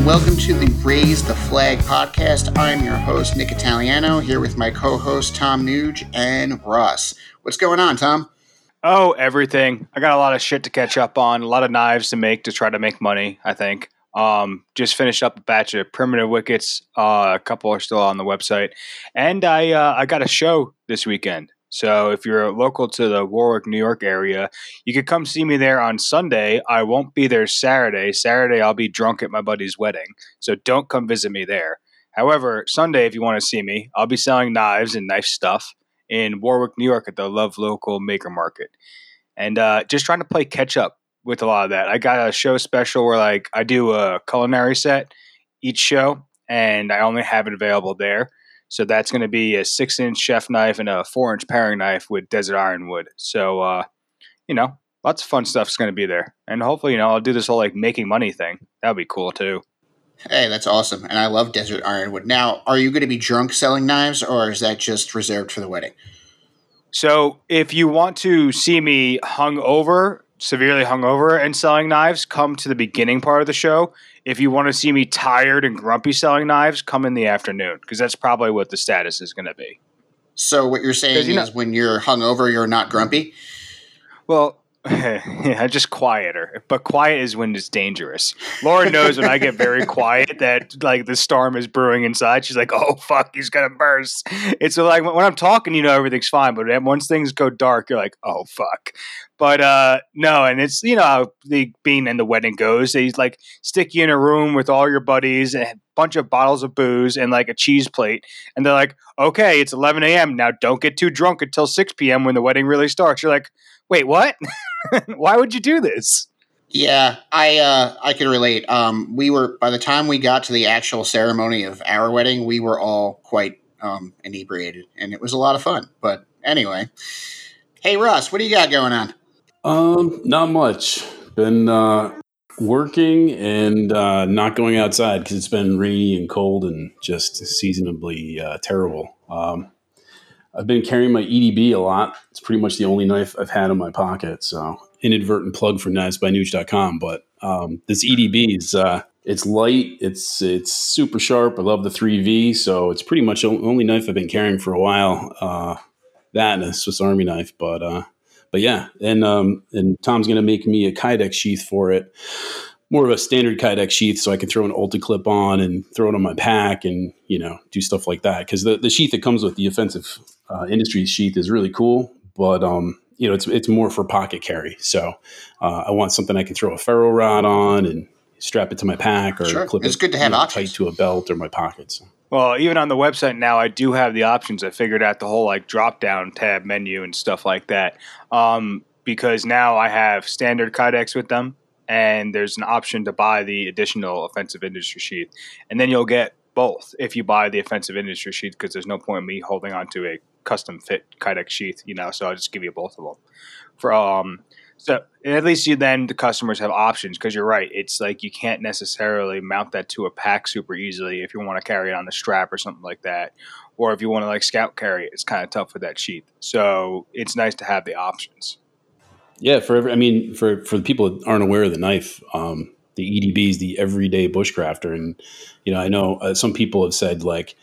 and welcome to the Raise the Flag podcast. I'm your host, Nick Italiano, here with my co host, Tom Nuge and Ross. What's going on, Tom? Oh, everything. I got a lot of shit to catch up on, a lot of knives to make to try to make money, I think. Um, just finished up a batch of primitive wickets. Uh, a couple are still on the website, and I uh, I got a show this weekend. So if you're local to the Warwick, New York area, you could come see me there on Sunday. I won't be there Saturday. Saturday I'll be drunk at my buddy's wedding, so don't come visit me there. However, Sunday if you want to see me, I'll be selling knives and knife stuff in Warwick, New York at the Love Local Maker Market, and uh, just trying to play catch up with a lot of that. I got a show special where like I do a culinary set each show, and I only have it available there. So that's going to be a six inch chef knife and a four inch paring knife with desert ironwood. So, uh, you know, lots of fun stuff's going to be there. And hopefully, you know, I'll do this whole like making money thing. That would be cool too. Hey, that's awesome. And I love desert ironwood. Now, are you going to be drunk selling knives or is that just reserved for the wedding? So, if you want to see me hung over severely hungover and selling knives, come to the beginning part of the show. If you want to see me tired and grumpy selling knives, come in the afternoon because that's probably what the status is going to be. So what you're saying you is know, when you're hungover, you're not grumpy. Well, yeah, just quieter. But quiet is when it's dangerous. Lauren knows when I get very quiet that like the storm is brewing inside. She's like, "Oh fuck, he's gonna burst." It's like when I'm talking, you know, everything's fine. But once things go dark, you're like, "Oh fuck." But uh no, and it's you know how the being in the wedding goes. They like stick you in a room with all your buddies and a bunch of bottles of booze and like a cheese plate, and they're like, "Okay, it's 11 a.m. now. Don't get too drunk until 6 p.m. when the wedding really starts." You're like wait, what? Why would you do this? Yeah, I uh, I can relate. Um, we were by the time we got to the actual ceremony of our wedding, we were all quite um, inebriated, and it was a lot of fun. But anyway, hey Ross, what do you got going on? Um, not much. Been uh, working and uh, not going outside because it's been rainy and cold and just seasonably uh, terrible. Um, I've been carrying my EDB a lot. It's pretty much the only knife I've had in my pocket. So inadvertent plug for knivesbynuge.com. But um, this EDB is uh, it's light. It's it's super sharp. I love the 3V. So it's pretty much the only knife I've been carrying for a while. Uh, that and a Swiss Army knife. But uh, but yeah, and um, and Tom's gonna make me a Kydex sheath for it more of a standard Kydex sheath, so I can throw an Ulti clip on and throw it on my pack, and you know do stuff like that. Because the, the sheath that comes with the offensive uh, industry sheath is really cool, but um, you know it's it's more for pocket carry. So uh, I want something I can throw a ferro rod on and strap it to my pack or sure. clip it's it good to have you know, tight to a belt or my pockets. Well, even on the website now, I do have the options. I figured out the whole like drop down tab menu and stuff like that. Um, because now I have standard Kydex with them and there's an option to buy the additional offensive industry sheath, and then you'll get both if you buy the offensive industry sheath because there's no point in me holding on to a custom fit Kydex sheath, you know. So I'll just give you both of them. For um, so at least you then the customers have options because you're right. It's like you can't necessarily mount that to a pack super easily if you want to carry it on a strap or something like that, or if you want to like scout carry it. It's kind of tough with that sheath. So it's nice to have the options. Yeah, for every, I mean, for for the people that aren't aware of the knife, um, the EDB is the everyday bushcrafter, and you know, I know uh, some people have said like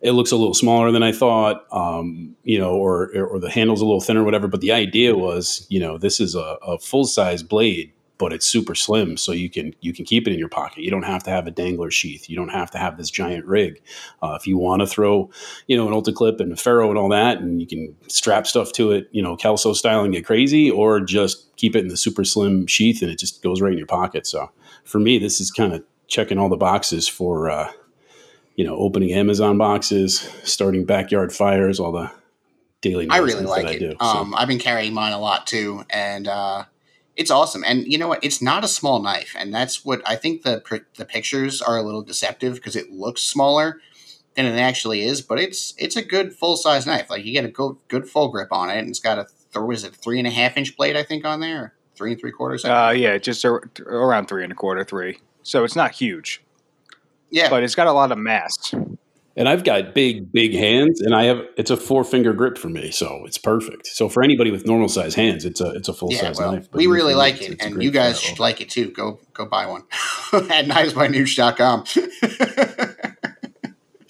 it looks a little smaller than I thought, um, you know, or or the handle's a little thinner, whatever. But the idea was, you know, this is a, a full size blade but it's super slim so you can you can keep it in your pocket. You don't have to have a dangler sheath. You don't have to have this giant rig. Uh, if you want to throw you know an Ulti clip and a ferro and all that and you can strap stuff to it you know kelso style and get crazy or just keep it in the super slim sheath and it just goes right in your pocket. So for me this is kind of checking all the boxes for uh, you know opening amazon boxes starting backyard fires all the daily i really like it. I do, um, so. i've been carrying mine a lot too and uh it's awesome, and you know what? It's not a small knife, and that's what I think the the pictures are a little deceptive because it looks smaller than it actually is. But it's it's a good full size knife. Like you get a good good full grip on it, and it's got a what is it three and a half inch blade I think on there, three and three quarters. Uh, yeah, just a, around three and a quarter, three. So it's not huge. Yeah, but it's got a lot of mass. And I've got big, big hands, and I have it's a four finger grip for me, so it's perfect. So for anybody with normal size hands, it's a it's a full Yeah, size well, knife. But we really like it, and you guys should like it too. Go go buy one at knivesbynuge.com.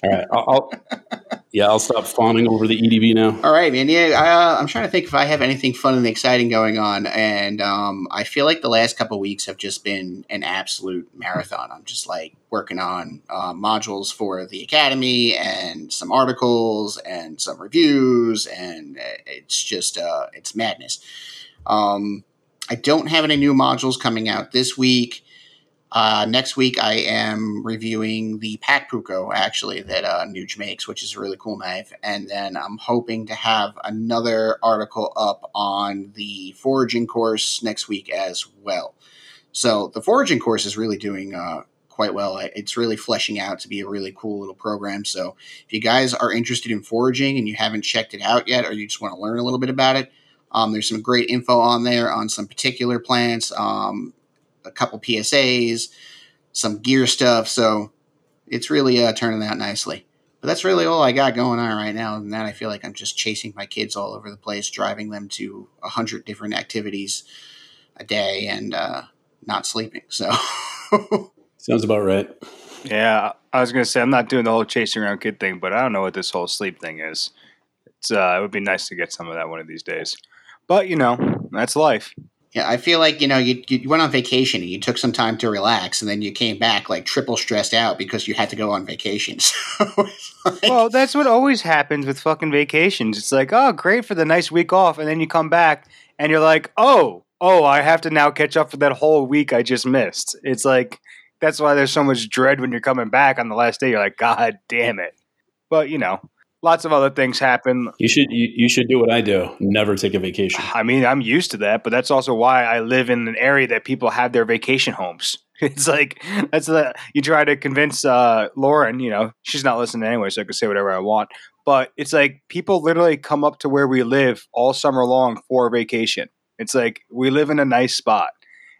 All right, I'll, I'll yeah, I'll stop fawning over the EDB now. All right, man. Yeah, uh, I'm trying to think if I have anything fun and exciting going on, and um, I feel like the last couple weeks have just been an absolute marathon. I'm just like working on uh, modules for the academy and some articles and some reviews, and uh, it's just uh, it's madness. Um, I don't have any new modules coming out this week. Uh, next week, I am reviewing the Pat Puukko, actually, that uh, Nuge makes, which is a really cool knife. And then I'm hoping to have another article up on the foraging course next week as well. So the foraging course is really doing uh, quite well. It's really fleshing out to be a really cool little program. So if you guys are interested in foraging and you haven't checked it out yet, or you just want to learn a little bit about it, um, there's some great info on there on some particular plants. Um, a couple PSAs, some gear stuff. So it's really uh, turning out nicely. But that's really all I got going on right now. And that I feel like I'm just chasing my kids all over the place, driving them to a hundred different activities a day, and uh, not sleeping. So Sounds about right. Yeah, I was gonna say I'm not doing the whole chasing around kid thing, but I don't know what this whole sleep thing is. It's uh, it would be nice to get some of that one of these days. But you know, that's life. Yeah, I feel like you know you, you went on vacation and you took some time to relax, and then you came back like triple stressed out because you had to go on vacation. So like, Well, that's what always happens with fucking vacations. It's like, oh, great for the nice week off, and then you come back and you're like, oh, oh, I have to now catch up for that whole week I just missed. It's like that's why there's so much dread when you're coming back on the last day. You're like, God damn it. But you know, lots of other things happen. You should you, you should do what I do. Never take a vacation. I mean, I'm used to that, but that's also why I live in an area that people have their vacation homes. It's like that's the you try to convince uh, Lauren. You know, she's not listening anyway, so I can say whatever I want. But it's like people literally come up to where we live all summer long for vacation. It's like we live in a nice spot.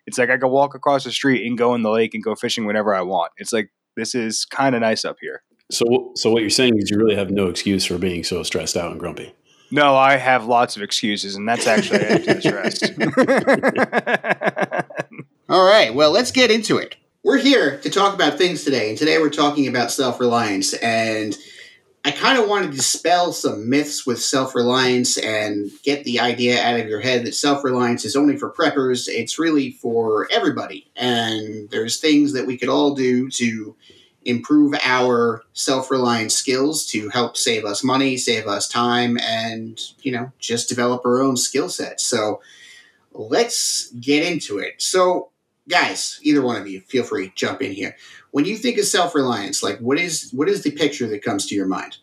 It's like I could walk across the street and go in the lake and go fishing whenever I want. It's like this is kind of nice up here. So so what you're saying is you really have no excuse for being so stressed out and grumpy. No, I have lots of excuses, and that's actually after the stress. All right, well, let's get into it. We're here to talk about things today, and today we're talking about self reliance. And I kind of want to dispel some myths with self reliance and get the idea out of your head that self reliance is only for preppers. It's really for everybody. And there's things that we could all do to improve our self reliance skills to help save us money, save us time, and, you know, just develop our own skill set. So let's get into it. So, guys, either one of you, feel free jump in here. When you think of self reliance, like what is what is the picture that comes to your mind?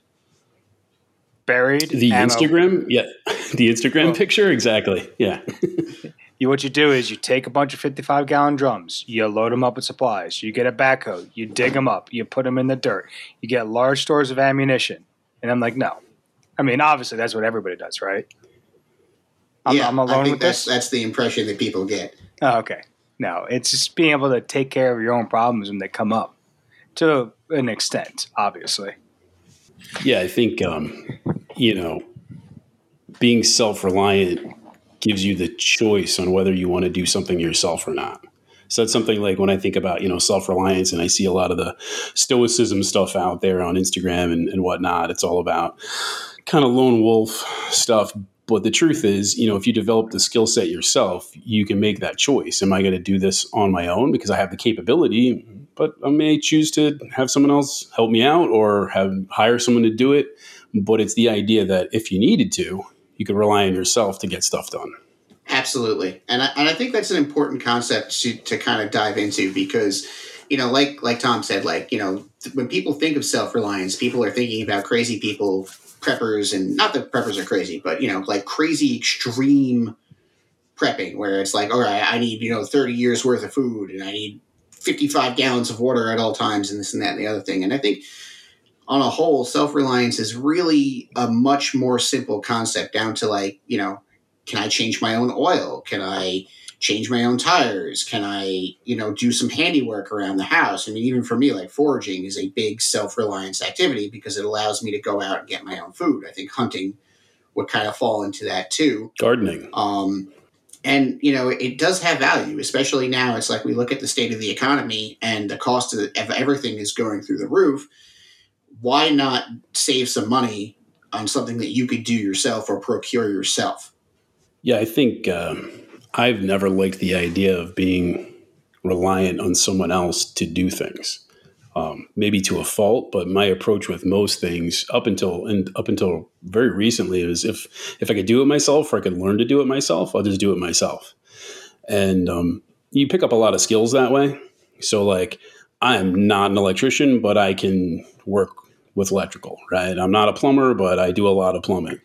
Buried The ammo. Instagram, yeah, the Instagram Well- picture, exactly. Yeah, You, what you do is you take a bunch of 55 gallon drums, you load them up with supplies, you get a backhoe, you dig them up, you put them in the dirt, you get large stores of ammunition. And I'm like, no. I mean, obviously, that's what everybody does, right? I'm, I'm I think with that's this. that's the impression that people get. Oh, okay. No, it's just being able to take care of your own problems when they come up to an extent, obviously. yeah. I think um, you know, being self-reliant gives you the choice on whether you want to do something yourself or not. So that's something like when I think about you know self-reliance, and I see a lot of the stoicism stuff out there on Instagram and, and whatnot. It's all about kind of lone wolf stuff. But the truth is, you know, if you develop the skill set yourself, you can make that choice. Am I going to do this on my own because I have the capability? But I may choose to have someone else help me out or have hire someone to do it. But it's the idea that if you needed to, you can rely on yourself to get stuff done. Absolutely, and I, and I think that's an important concept to to kind of dive into because you know, like like Tom said, like you know, when people think of self reliance, people are thinking about crazy people, preppers, and not that preppers are crazy, but you know, like crazy extreme prepping where it's like, all right, I need you know thirty years worth of food, and I need fifty five gallons of water at all times, and this and that and the other thing, and I think. On a whole, self reliance is really a much more simple concept, down to like, you know, can I change my own oil? Can I change my own tires? Can I, you know, do some handiwork around the house? I mean, even for me, like foraging is a big self reliance activity because it allows me to go out and get my own food. I think hunting would kind of fall into that too. Gardening. Um, and you know it does have value especially now it's like we look at the state of the economy and the cost of everything is going through the roof why not save some money on something that you could do yourself or procure yourself yeah i think um, i've never liked the idea of being reliant on someone else to do things um, maybe to a fault, but my approach with most things up until and up until very recently is if if I could do it myself or I could learn to do it myself, I'll just do it myself. And um, you pick up a lot of skills that way. So like I am not an electrician, but I can work with electrical, right? I'm not a plumber, but I do a lot of plumbing.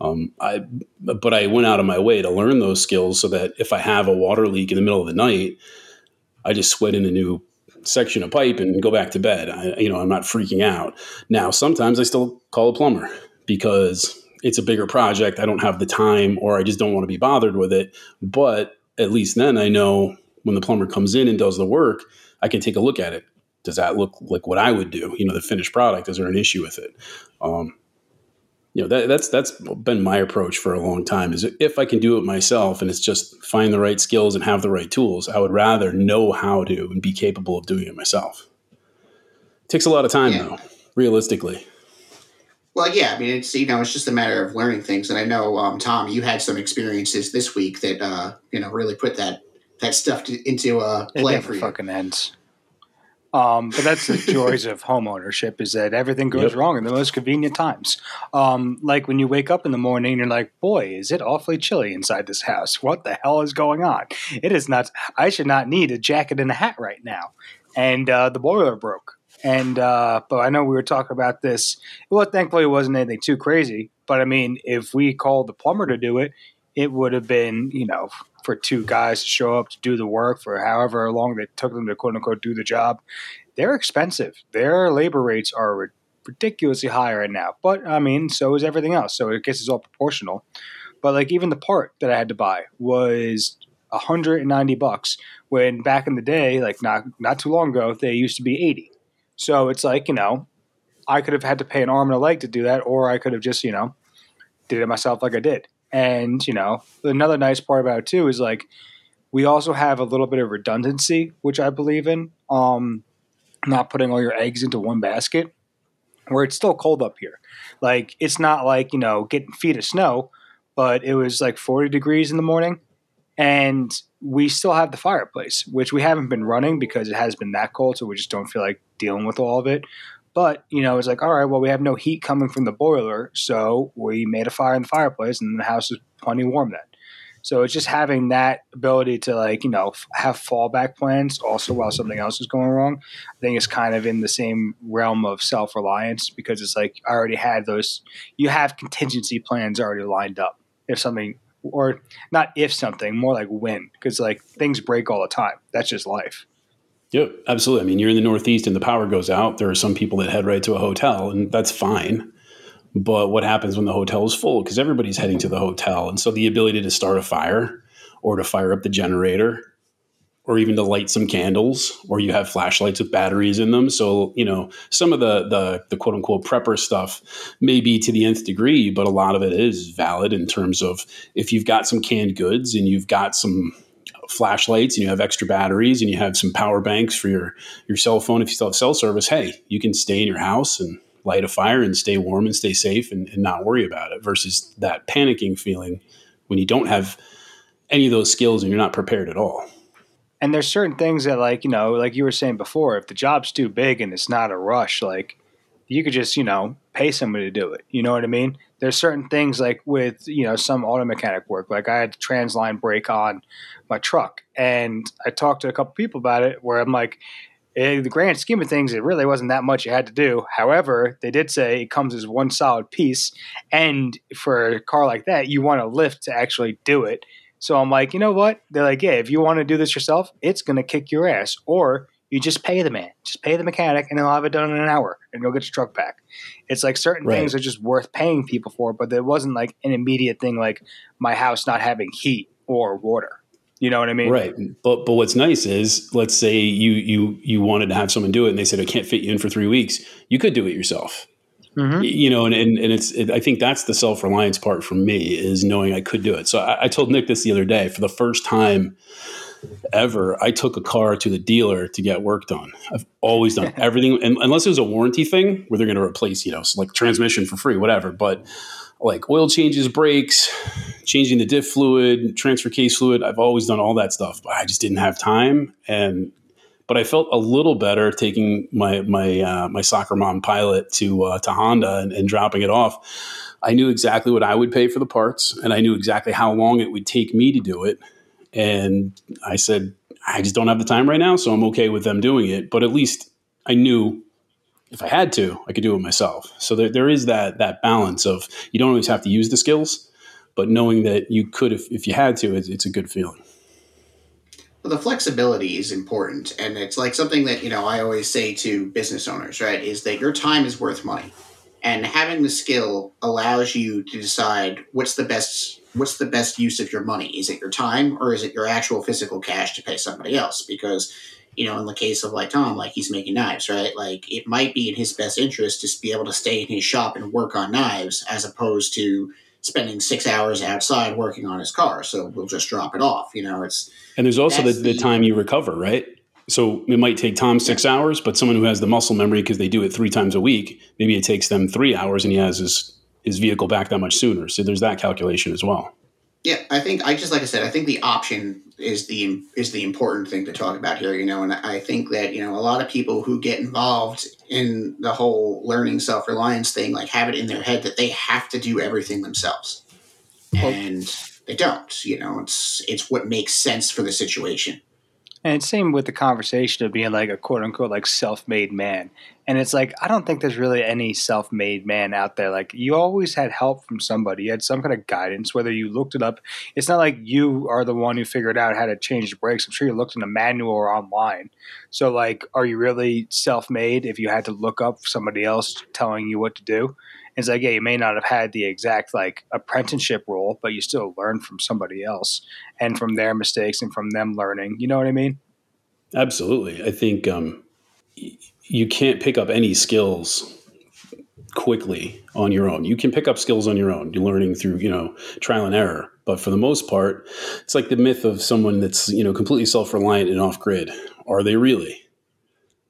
Um, I but I went out of my way to learn those skills so that if I have a water leak in the middle of the night, I just sweat in a new section of pipe and go back to bed. I, you know, I'm not freaking out. Now, sometimes I still call a plumber because it's a bigger project. I don't have the time or I just don't want to be bothered with it. But at least then I know when the plumber comes in and does the work, I can take a look at it. Does that look like what I would do? You know, the finished product, is there an issue with it? Um, you know that, that's that's been my approach for a long time is if i can do it myself and it's just find the right skills and have the right tools i would rather know how to and be capable of doing it myself it takes a lot of time yeah. though realistically well yeah i mean it's you know it's just a matter of learning things and i know um, tom you had some experiences this week that uh, you know really put that that stuff to, into uh, play it for you. fucking ends um, but that's the joys of home ownership is that everything goes yep. wrong in the most convenient times. Um, like when you wake up in the morning, you're like, boy, is it awfully chilly inside this house. What the hell is going on? It is not, I should not need a jacket and a hat right now. And uh, the boiler broke. And, uh, but I know we were talking about this. Well, thankfully, it wasn't anything too crazy. But I mean, if we called the plumber to do it, it would have been, you know, for two guys to show up to do the work for however long it took them to quote unquote do the job, they're expensive. Their labor rates are ridiculously high right now. But I mean, so is everything else. So I guess it's all proportional. But like even the part that I had to buy was 190 bucks when back in the day, like not not too long ago, they used to be 80. So it's like, you know, I could have had to pay an arm and a leg to do that, or I could have just, you know, did it myself like I did. And, you know, another nice part about it too is like we also have a little bit of redundancy, which I believe in. Um, not putting all your eggs into one basket where it's still cold up here. Like it's not like, you know, getting feet of snow, but it was like 40 degrees in the morning and we still have the fireplace, which we haven't been running because it has been that cold, so we just don't feel like dealing with all of it. But, you know, it's like, all right, well, we have no heat coming from the boiler, so we made a fire in the fireplace, and the house is plenty warm then. So it's just having that ability to, like, you know, have fallback plans also while something else is going wrong. I think it's kind of in the same realm of self reliance because it's like I already had those, you have contingency plans already lined up if something, or not if something, more like when, because like things break all the time. That's just life. Yep, absolutely. I mean, you're in the Northeast and the power goes out. There are some people that head right to a hotel, and that's fine. But what happens when the hotel is full? Because everybody's heading to the hotel. And so the ability to start a fire or to fire up the generator or even to light some candles or you have flashlights with batteries in them so you know some of the the, the quote unquote prepper stuff may be to the nth degree but a lot of it is valid in terms of if you've got some canned goods and you've got some flashlights and you have extra batteries and you have some power banks for your your cell phone. If you still have cell service hey you can stay in your house and light a fire and stay warm and stay safe and, and not worry about it versus that panicking feeling when you don't have any of those skills and you're not prepared at all. And there's certain things that like you know like you were saying before if the job's too big and it's not a rush like you could just you know pay somebody to do it. You know what i mean? There's certain things like with you know some auto mechanic work. Like i had the transline brake on my truck and i talked to a couple people about it where i'm like in the grand scheme of things it really wasn't that much you had to do. However they did say it comes as one solid piece and for a car like that you want a lift to actually do it. So i'm like you know what? They're like yeah if you want to do this yourself it's going to kick your ass. Or you just pay the man, just pay the mechanic, and they'll have it done in an hour, and you'll get your truck back. It's like certain right. things are just worth paying people for, but there wasn't like an immediate thing like my house not having heat or water. You know what I mean? Right. But but what's nice is, let's say you you you wanted to have someone do it, and they said I can't fit you in for three weeks. You could do it yourself. Mm-hmm. You know, and, and, and it's it, I think that's the self reliance part for me is knowing I could do it. So I, I told Nick this the other day. For the first time ever, I took a car to the dealer to get work done. I've always done everything, and, unless it was a warranty thing where they're going to replace, you know, like transmission for free, whatever. But like oil changes, brakes, changing the diff fluid, transfer case fluid. I've always done all that stuff, but I just didn't have time. And but I felt a little better taking my my uh, my soccer mom pilot to uh, to Honda and, and dropping it off. I knew exactly what I would pay for the parts, and I knew exactly how long it would take me to do it. And I said, I just don't have the time right now, so I'm okay with them doing it. But at least I knew if I had to, I could do it myself. So there, there is that that balance of you don't always have to use the skills, but knowing that you could if, if you had to, it's, it's a good feeling. Well, the flexibility is important, and it's like something that you know I always say to business owners, right? Is that your time is worth money, and having the skill allows you to decide what's the best what's the best use of your money. Is it your time or is it your actual physical cash to pay somebody else? Because you know, in the case of like Tom, like he's making knives, right? Like it might be in his best interest to be able to stay in his shop and work on knives as opposed to spending six hours outside working on his car. So we'll just drop it off. You know, it's and there's also the, the, the time you recover, right? So it might take Tom six hours, but someone who has the muscle memory because they do it three times a week, maybe it takes them three hours, and he has his his vehicle back that much sooner. So there's that calculation as well. Yeah, I think I just like I said, I think the option is the is the important thing to talk about here. You know, and I think that you know a lot of people who get involved in the whole learning self reliance thing, like have it in their head that they have to do everything themselves, and they don't. You know, it's it's what makes sense for the situation. And same with the conversation of being like a quote unquote like self made man. And it's like I don't think there's really any self made man out there. Like you always had help from somebody. You had some kind of guidance, whether you looked it up. It's not like you are the one who figured out how to change the brakes. I'm sure you looked in a manual or online. So like are you really self made if you had to look up somebody else telling you what to do? It's like, yeah, you may not have had the exact like apprenticeship role, but you still learn from somebody else and from their mistakes and from them learning. You know what I mean? Absolutely. I think um, you can't pick up any skills quickly on your own. You can pick up skills on your own. You're learning through, you know, trial and error. But for the most part, it's like the myth of someone that's, you know, completely self-reliant and off grid. Are they really?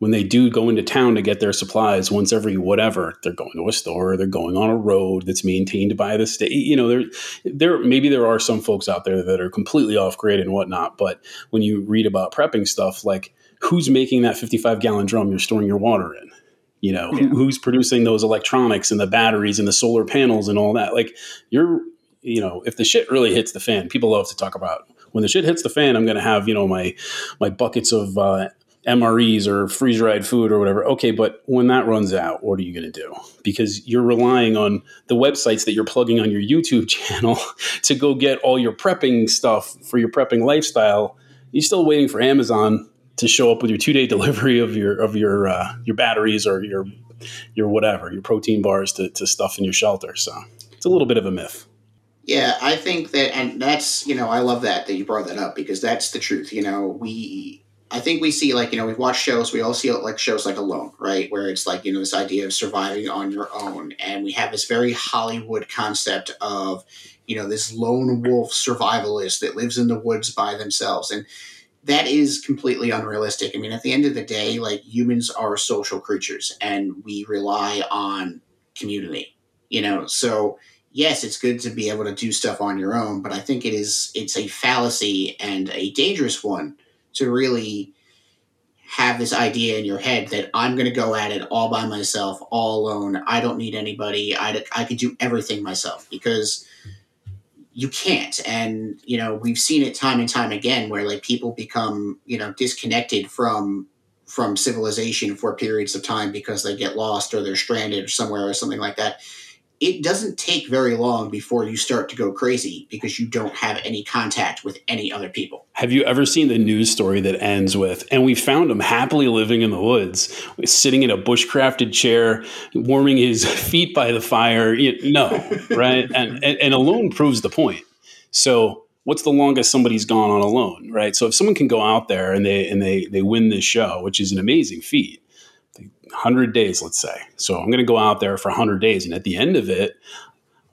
When they do go into town to get their supplies once every whatever, they're going to a store, they're going on a road that's maintained by the state. You know, there, there maybe there are some folks out there that are completely off grid and whatnot. But when you read about prepping stuff, like who's making that 55 gallon drum you're storing your water in? You know, yeah. who's producing those electronics and the batteries and the solar panels and all that? Like you're, you know, if the shit really hits the fan, people love to talk about when the shit hits the fan, I'm going to have you know my my buckets of uh, MREs or freeze dried food or whatever. Okay, but when that runs out, what are you going to do? Because you're relying on the websites that you're plugging on your YouTube channel to go get all your prepping stuff for your prepping lifestyle. You're still waiting for Amazon to show up with your two day delivery of your of your uh, your batteries or your your whatever your protein bars to, to stuff in your shelter. So it's a little bit of a myth. Yeah, I think that, and that's you know, I love that that you brought that up because that's the truth. You know, we I think we see like you know we've watched shows. We all see like shows like Alone, right, where it's like you know this idea of surviving on your own, and we have this very Hollywood concept of you know this lone wolf survivalist that lives in the woods by themselves, and that is completely unrealistic. I mean, at the end of the day, like humans are social creatures, and we rely on community. You know, so yes, it's good to be able to do stuff on your own, but I think it is it's a fallacy and a dangerous one to really have this idea in your head that I'm going to go at it all by myself, all alone. I don't need anybody. I, I could do everything myself because you can't. And, you know, we've seen it time and time again where like people become, you know, disconnected from from civilization for periods of time because they get lost or they're stranded somewhere or something like that it doesn't take very long before you start to go crazy because you don't have any contact with any other people. Have you ever seen the news story that ends with, and we found him happily living in the woods, sitting in a bushcrafted chair, warming his feet by the fire? You, no, right? And, and, and alone proves the point. So what's the longest somebody's gone on alone, right? So if someone can go out there and they and they they win this show, which is an amazing feat, 100 days, let's say. So I'm going to go out there for 100 days, and at the end of it,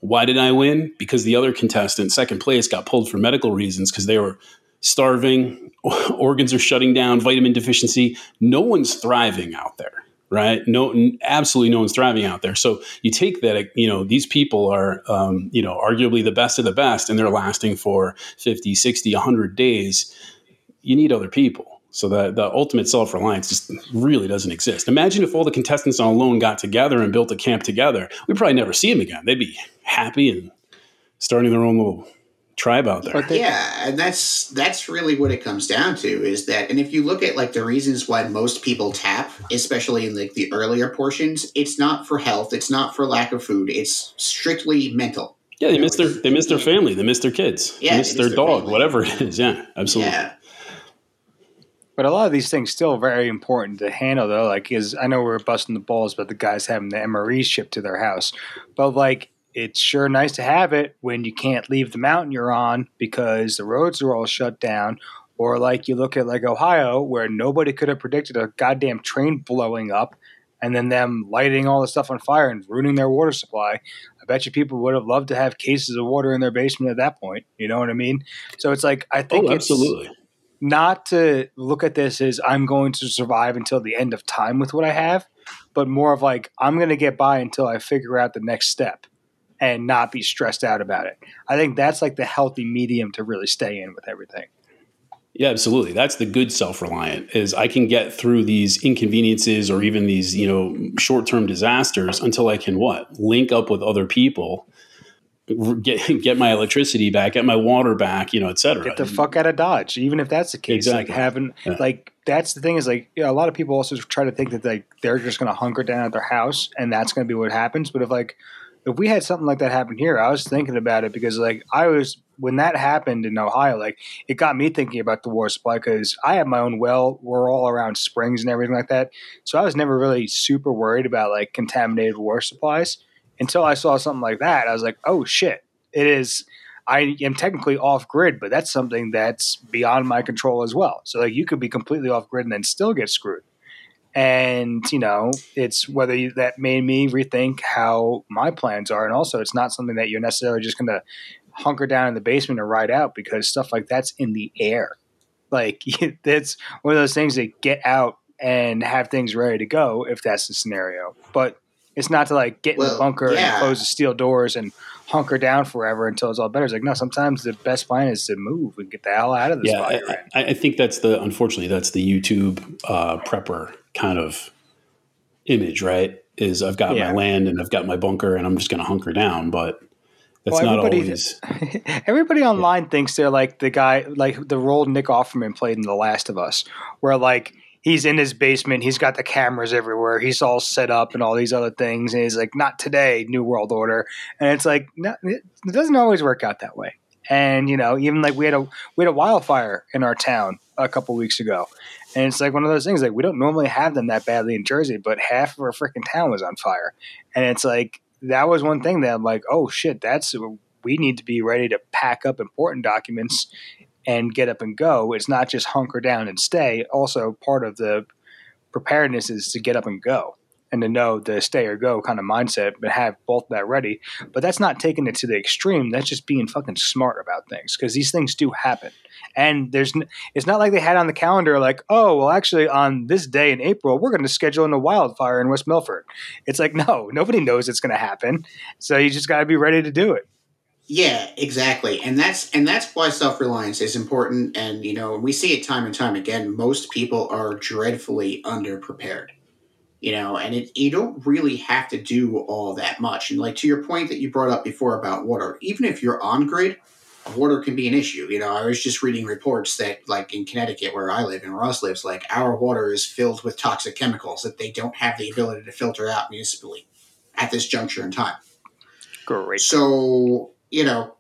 why did I win? Because the other contestant, second place, got pulled for medical reasons because they were starving, organs are shutting down, vitamin deficiency. No one's thriving out there right? No, absolutely no one's thriving out there. So you take that, you know, these people are, um, you know, arguably the best of the best and they're lasting for 50, 60, 100 days. You need other people. So the, the ultimate self reliance just really doesn't exist. Imagine if all the contestants on Alone got together and built a camp together. We'd probably never see them again. They'd be happy and starting their own little tribe out there. They, yeah, and that's that's really what it comes down to is that and if you look at like the reasons why most people tap, especially in like the earlier portions, it's not for health, it's not for lack of food, it's strictly mental. Yeah, they you miss their they miss their family, they miss their kids, yeah, they miss, they miss their, their, dog, family. whatever it is. Yeah, absolutely. Yeah. But a lot of these things still very important to handle though. Like is I know we're busting the balls about the guys having the MRE shipped to their house. But like it's sure nice to have it when you can't leave the mountain you're on because the roads are all shut down. Or like you look at like Ohio, where nobody could have predicted a goddamn train blowing up and then them lighting all the stuff on fire and ruining their water supply. I bet you people would have loved to have cases of water in their basement at that point. You know what I mean? So it's like I oh, think oh, absolutely. Not to look at this as I'm going to survive until the end of time with what I have, but more of like I'm going to get by until I figure out the next step and not be stressed out about it. I think that's like the healthy medium to really stay in with everything. Yeah, absolutely. That's the good self-reliant is I can get through these inconveniences or even these, you know, short-term disasters until I can what? Link up with other people, get get my electricity back, get my water back, you know, et cetera. Get the fuck out of Dodge, even if that's the case. Exactly. Like having yeah. like that's the thing is like you know, a lot of people also try to think that like they're just going to hunker down at their house and that's going to be what happens. But if like if we had something like that happen here, I was thinking about it because like I was when that happened in Ohio, like it got me thinking about the water supply because I have my own well. We're all around springs and everything like that, so I was never really super worried about like contaminated water supplies until I saw something like that. I was like, oh shit, it is. I am technically off grid, but that's something that's beyond my control as well. So like you could be completely off grid and then still get screwed and you know it's whether you, that made me rethink how my plans are and also it's not something that you're necessarily just going to hunker down in the basement and ride out because stuff like that's in the air like it's one of those things that get out and have things ready to go if that's the scenario but it's not to like get in the bunker yeah. and close the steel doors and hunker down forever until it's all better. It's like no, sometimes the best plan is to move and get the hell out of this. Yeah, I, I, think that's the unfortunately that's the YouTube uh, prepper kind of image, right? Is I've got yeah. my land and I've got my bunker and I'm just going to hunker down, but that's well, not always. everybody online yeah. thinks they're like the guy, like the role Nick Offerman played in The Last of Us, where like he's in his basement, he's got the cameras everywhere, he's all set up and all these other things, and he's like, "Not today, New World Order," and it's like, no, it doesn't always work out that way. And you know, even like we had a we had a wildfire in our town a couple weeks ago, and it's like one of those things like we don't normally have them that badly in Jersey, but half of our freaking town was on fire. And it's like that was one thing that I'm like, oh shit, that's we need to be ready to pack up important documents and get up and go. It's not just hunker down and stay. Also, part of the preparedness is to get up and go and to know the stay or go kind of mindset, but have both that ready. But that's not taking it to the extreme. That's just being fucking smart about things because these things do happen. And there's, it's not like they had on the calendar like, oh, well, actually, on this day in April, we're going to schedule in a wildfire in West Milford. It's like, no, nobody knows it's going to happen. So you just got to be ready to do it. Yeah, exactly. And that's and that's why self-reliance is important and you know, we see it time and time again. Most people are dreadfully underprepared. You know, and it you don't really have to do all that much. And like to your point that you brought up before about water, even if you're on grid, water can be an issue. You know, I was just reading reports that, like in Connecticut, where I live and Ross lives, like our water is filled with toxic chemicals that they don't have the ability to filter out municipally at this juncture in time. Great. So you know,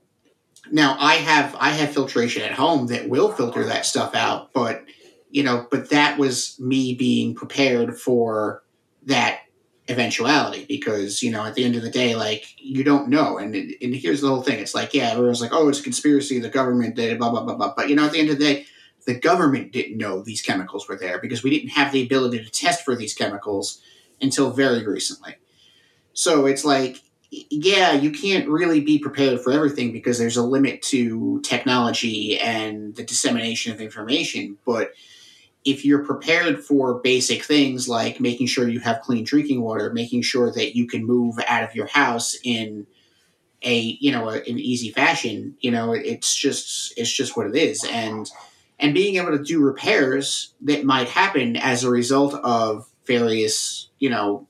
now I have I have filtration at home that will filter that stuff out, but you know, but that was me being prepared for that eventuality because you know at the end of the day like you don't know. And and here's the whole thing. It's like yeah everyone's like oh it's a conspiracy. The government did blah blah blah blah. But you know at the end of the day the government didn't know these chemicals were there because we didn't have the ability to test for these chemicals until very recently. So it's like yeah you can't really be prepared for everything because there's a limit to technology and the dissemination of information. But if you're prepared for basic things like making sure you have clean drinking water, making sure that you can move out of your house in a you know an easy fashion, you know it's just it's just what it is, and and being able to do repairs that might happen as a result of various you know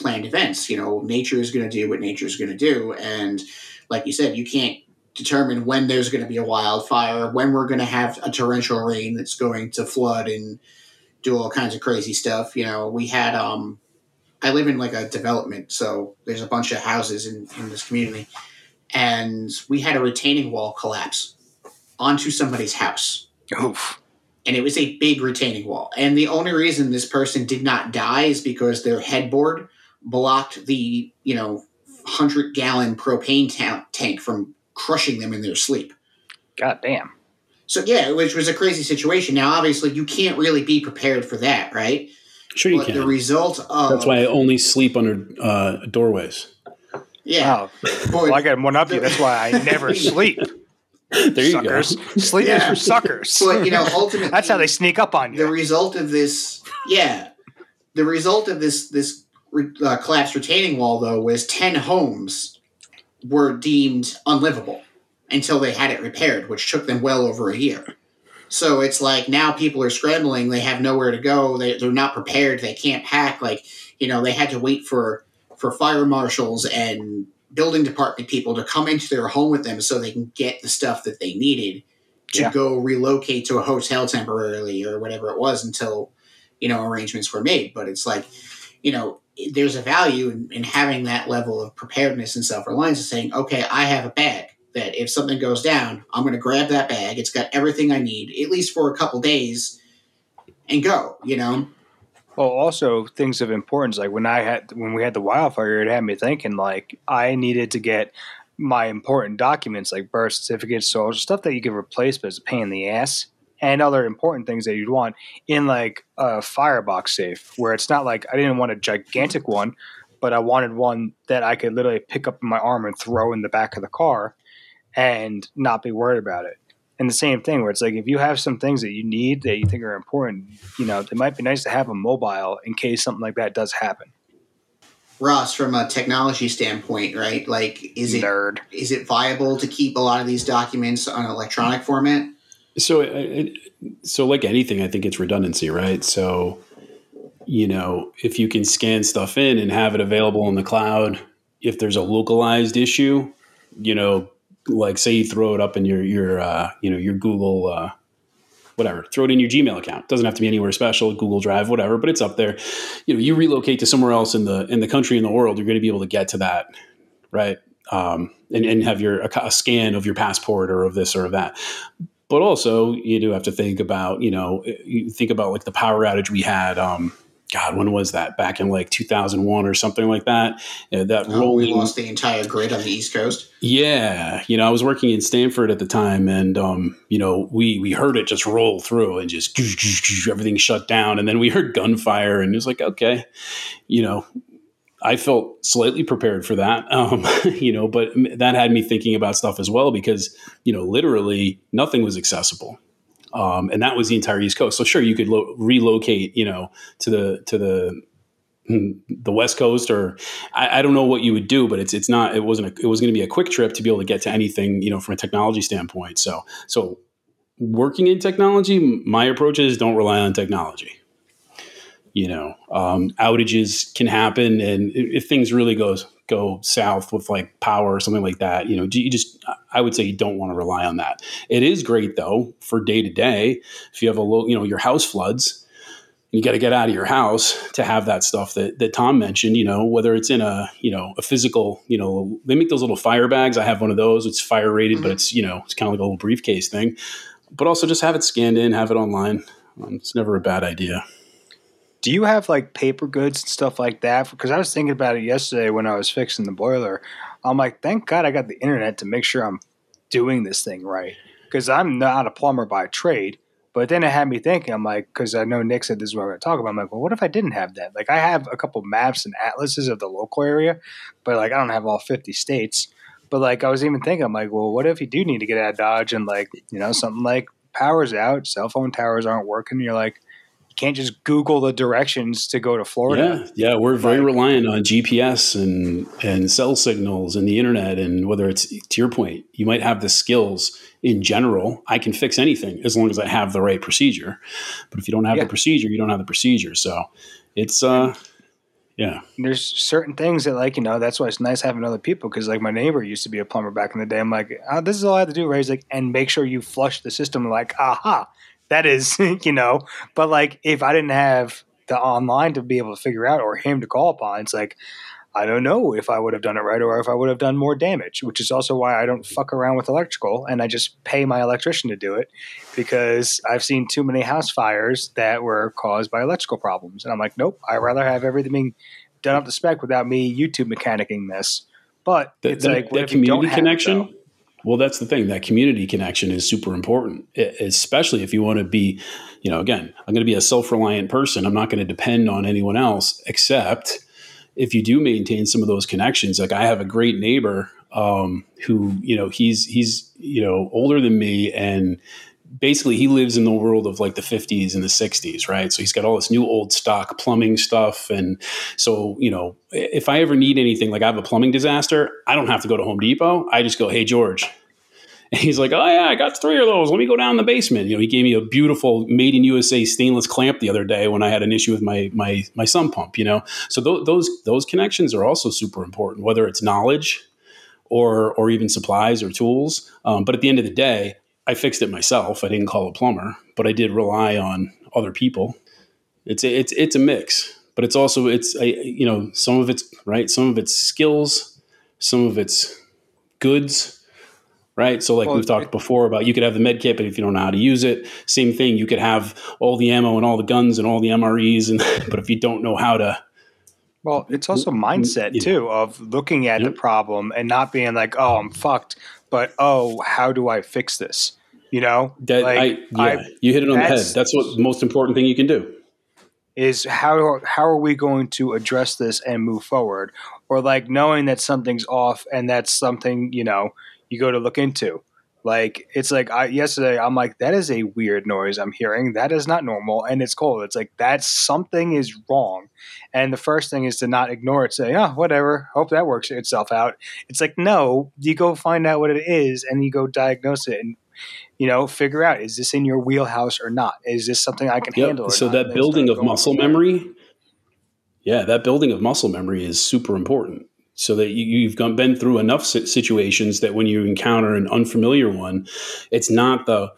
unplanned events. You know, nature is going to do what nature is going to do, and like you said, you can't determine when there's going to be a wildfire, when we're going to have a torrential rain that's going to flood and do all kinds of crazy stuff. You know, we had um I live in like a development, so there's a bunch of houses in, in this community. And we had a retaining wall collapse onto somebody's house. Oof. And it was a big retaining wall. And the only reason this person did not die is because their headboard blocked the, you know, 100 gallon propane ta- tank from crushing them in their sleep. God damn. So yeah, which was a crazy situation. Now, obviously, you can't really be prepared for that, right? Sure, you but can. The result of That's why I only sleep under uh, doorways. yeah, Wow. Well, I got one up you. That's why I never sleep. There you suckers. go. Sleep Yeah. is for suckers. but you know, ultimately, That's how they sneak up on you. the result of this, yeah, the result of this this uh, collapsed retaining wall though was ten homes were deemed unlivable until they had it repaired, which took them well over a year. So it's like now people are scrambling; they have nowhere to go. They, they're not prepared. They can't pack. Like you know, they had to wait for for fire marshals and building department people to come into their home with them so they can get the stuff that they needed to Yeah. go relocate to a hotel temporarily or whatever it was until you know arrangements were made but it's like you know there's a value in, in having that level of preparedness and self-reliance and saying okay i have a bag that if something goes down i'm going to grab that bag. It's got everything i need at least for a couple days and go you know? Well, also things of importance like when I had when we had the wildfire, it had me thinking like I needed to get my important documents like birth certificates, so stuff that you can replace, but it's a pain in the ass, and other important things that you'd want in like a firebox safe, where it's not like I didn't want a gigantic one, but I wanted one that I could literally pick up in my arm and throw in the back of the car, and not be worried about it. And the same thing where it's like if you have some things that you need that you think are important, you know, it might be nice to have a mobile in case something like that does happen. ross from a technology standpoint right like is it Nerd. is it viable to keep a lot of these documents on electronic format So, it- so like anything, I think it's redundancy, right? So, you know, if you can scan stuff in and have it available in the cloud, if there's a localized issue, you know, like say you throw it up in your your uh, you know your Google uh, whatever, throw it in your Gmail account. Doesn't have to be anywhere special, Google Drive, whatever, but it's up there. You know, you relocate to somewhere else in the in the country in the world, you're going to be able to get to that, right? Um, and, and have your a, a scan of your passport or of this or of that but also you do have to think about you know you think about like the power outage we had um god when was that? Back in like 2001 or something like that? Uh, that Oh, we lost the entire grid on the east coast? Yeah you know i was working in Stamford at the time and um you know we we heard it just roll through and just everything shut down and then we heard gunfire and it was like okay you know I felt slightly prepared for that, um, you know, but that had me thinking about stuff as well because, you know, literally nothing was accessible. Um, and that was the entire East Coast. So sure, you could lo- relocate, you know, to the, to the, hmm, the West Coast, or I, I don't know what you would do, but it's, it's not, it wasn't, a, it was going to be a quick trip to be able to get to anything, you know, from a technology standpoint. So, so working in technology, my approach is don't rely on technology you know um, outages can happen. And if things really go go south with like power or something like that you know you just i would say you don't want to rely on that. It is great though for day to day if you have a low you know your house floods you got to get out of your house to have that stuff that, that tom mentioned you know whether it's in a you know a physical you know they make those little fire bags. I have one of those. It's fire rated but Mhm. it's you know it's kind of like a little briefcase thing. But also just have it scanned in have it online. Um, it's never a bad idea Do you have like paper goods and stuff like that? Because I was thinking about it yesterday when I was fixing the boiler. I'm like, thank God I got the internet to make sure I'm doing this thing right. Because I'm not a plumber by trade. But then it had me thinking, I'm like, because I know Nick said this is what we're going to talk about. I'm like, well, what if I didn't have that? Like, I have a couple maps and atlases of the local area, but like, I don't have all 50 states. But like, I was even thinking, I'm like, well, what if you do need to get out of Dodge and like, you know, something like power's out, cell phone towers aren't working. You're like, can't just Google the directions to go to Florida. Yeah, yeah, we're very like, reliant on GPS and and cell signals and the internet. And whether it's to your point, you might have the skills in general. I can fix anything as long as I have the right procedure. But if you don't have yeah. the procedure, you don't have the procedure. So it's uh yeah. There's certain things that, like, you know, that's why it's nice having other people because, like, my neighbor used to be a plumber back in the day. I'm like, oh, this is all I have to do, right? He's like, and make sure you flush the system. I'm like, aha, that is, you know. But, like, if I didn't have the online to be able to figure out or him to call upon, it's like, I don't know if I would have done it right or if I would have done more damage, which is also why I don't fuck around with electrical and I just pay my electrician to do it because I've seen too many house fires that were caused by electrical problems. And I'm like, nope, I'd rather have everything being done up to spec without me YouTube mechanicking this. But the, it's the, like, that community connection. It, well, that's the thing. That community connection is super important, especially if you want to be, you know, again, I'm going to be a self reliant person. I'm not going to depend on anyone else except if you do maintain some of those connections, like I have a great neighbor um, who, you know, he's he's you know older than me, and basically he lives in the world of like the 50s and the 60s, right? So he's got all this new old stock plumbing stuff, and so you know, if I ever need anything, like I have a plumbing disaster, I don't have to go to Home Depot. I just go, hey George, and he's like, "Oh yeah, I got three of those. Let me go down in the basement." You know, he gave me a beautiful made in USA stainless clamp the other day when I had an issue with my my my sump pump. You know, so th- those those connections are also super important, whether it's knowledge or or even supplies or tools. Um, but at the end of the day, I fixed it myself. I didn't call a plumber, but I did rely on other people. It's a, it's it's a mix, but it's also it's a, you know some of it's right, some of it's skills, some of it's goods right? So, like well, we've talked before about you could have the med kit, but if you don't know how to use it, same thing. You could have all the ammo and all the guns and all the MREs, and but if you don't know how to, well, it's also mindset yeah. too of looking at the problem and not being like, "Oh, I'm fucked," but "Oh, how do I fix this?" You know, that like, I, yeah, I, you hit it on the head. That's what the most important thing you can do is how how are we going to address this and move forward or like knowing that something's off and that's something you know you go to look into. Like it's like I, yesterday, I'm like, that is a weird noise I'm hearing. That is not normal, and it's cold. It's like that something is wrong, and the first thing is to not ignore it. Say, oh, whatever. Hope that works itself out. It's like no, you go find out what it is, and you go diagnose it, and you know, figure out is this in your wheelhouse or not? Is this something I can yep. handle? so that building of muscle memory, yeah, that building of muscle memory is super important so that you, have gone, been through enough situations that when you encounter an unfamiliar one, it's not the